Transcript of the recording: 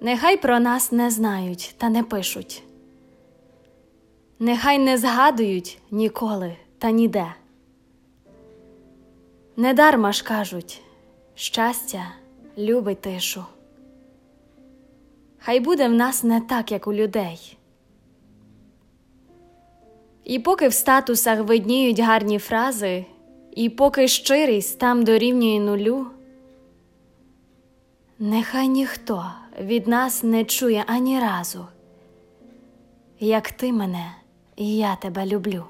Нехай про нас не знають та не пишуть. Нехай не згадують ніколи та ніде. Недарма ж кажуть, щастя любить тишу. Хай буде в нас не так, як у людей. І поки в статусах видніють гарні фрази, і поки щирість там дорівнює нулю, нехай ніхто від нас не чує ані разу, як ти мене і я тебе люблю.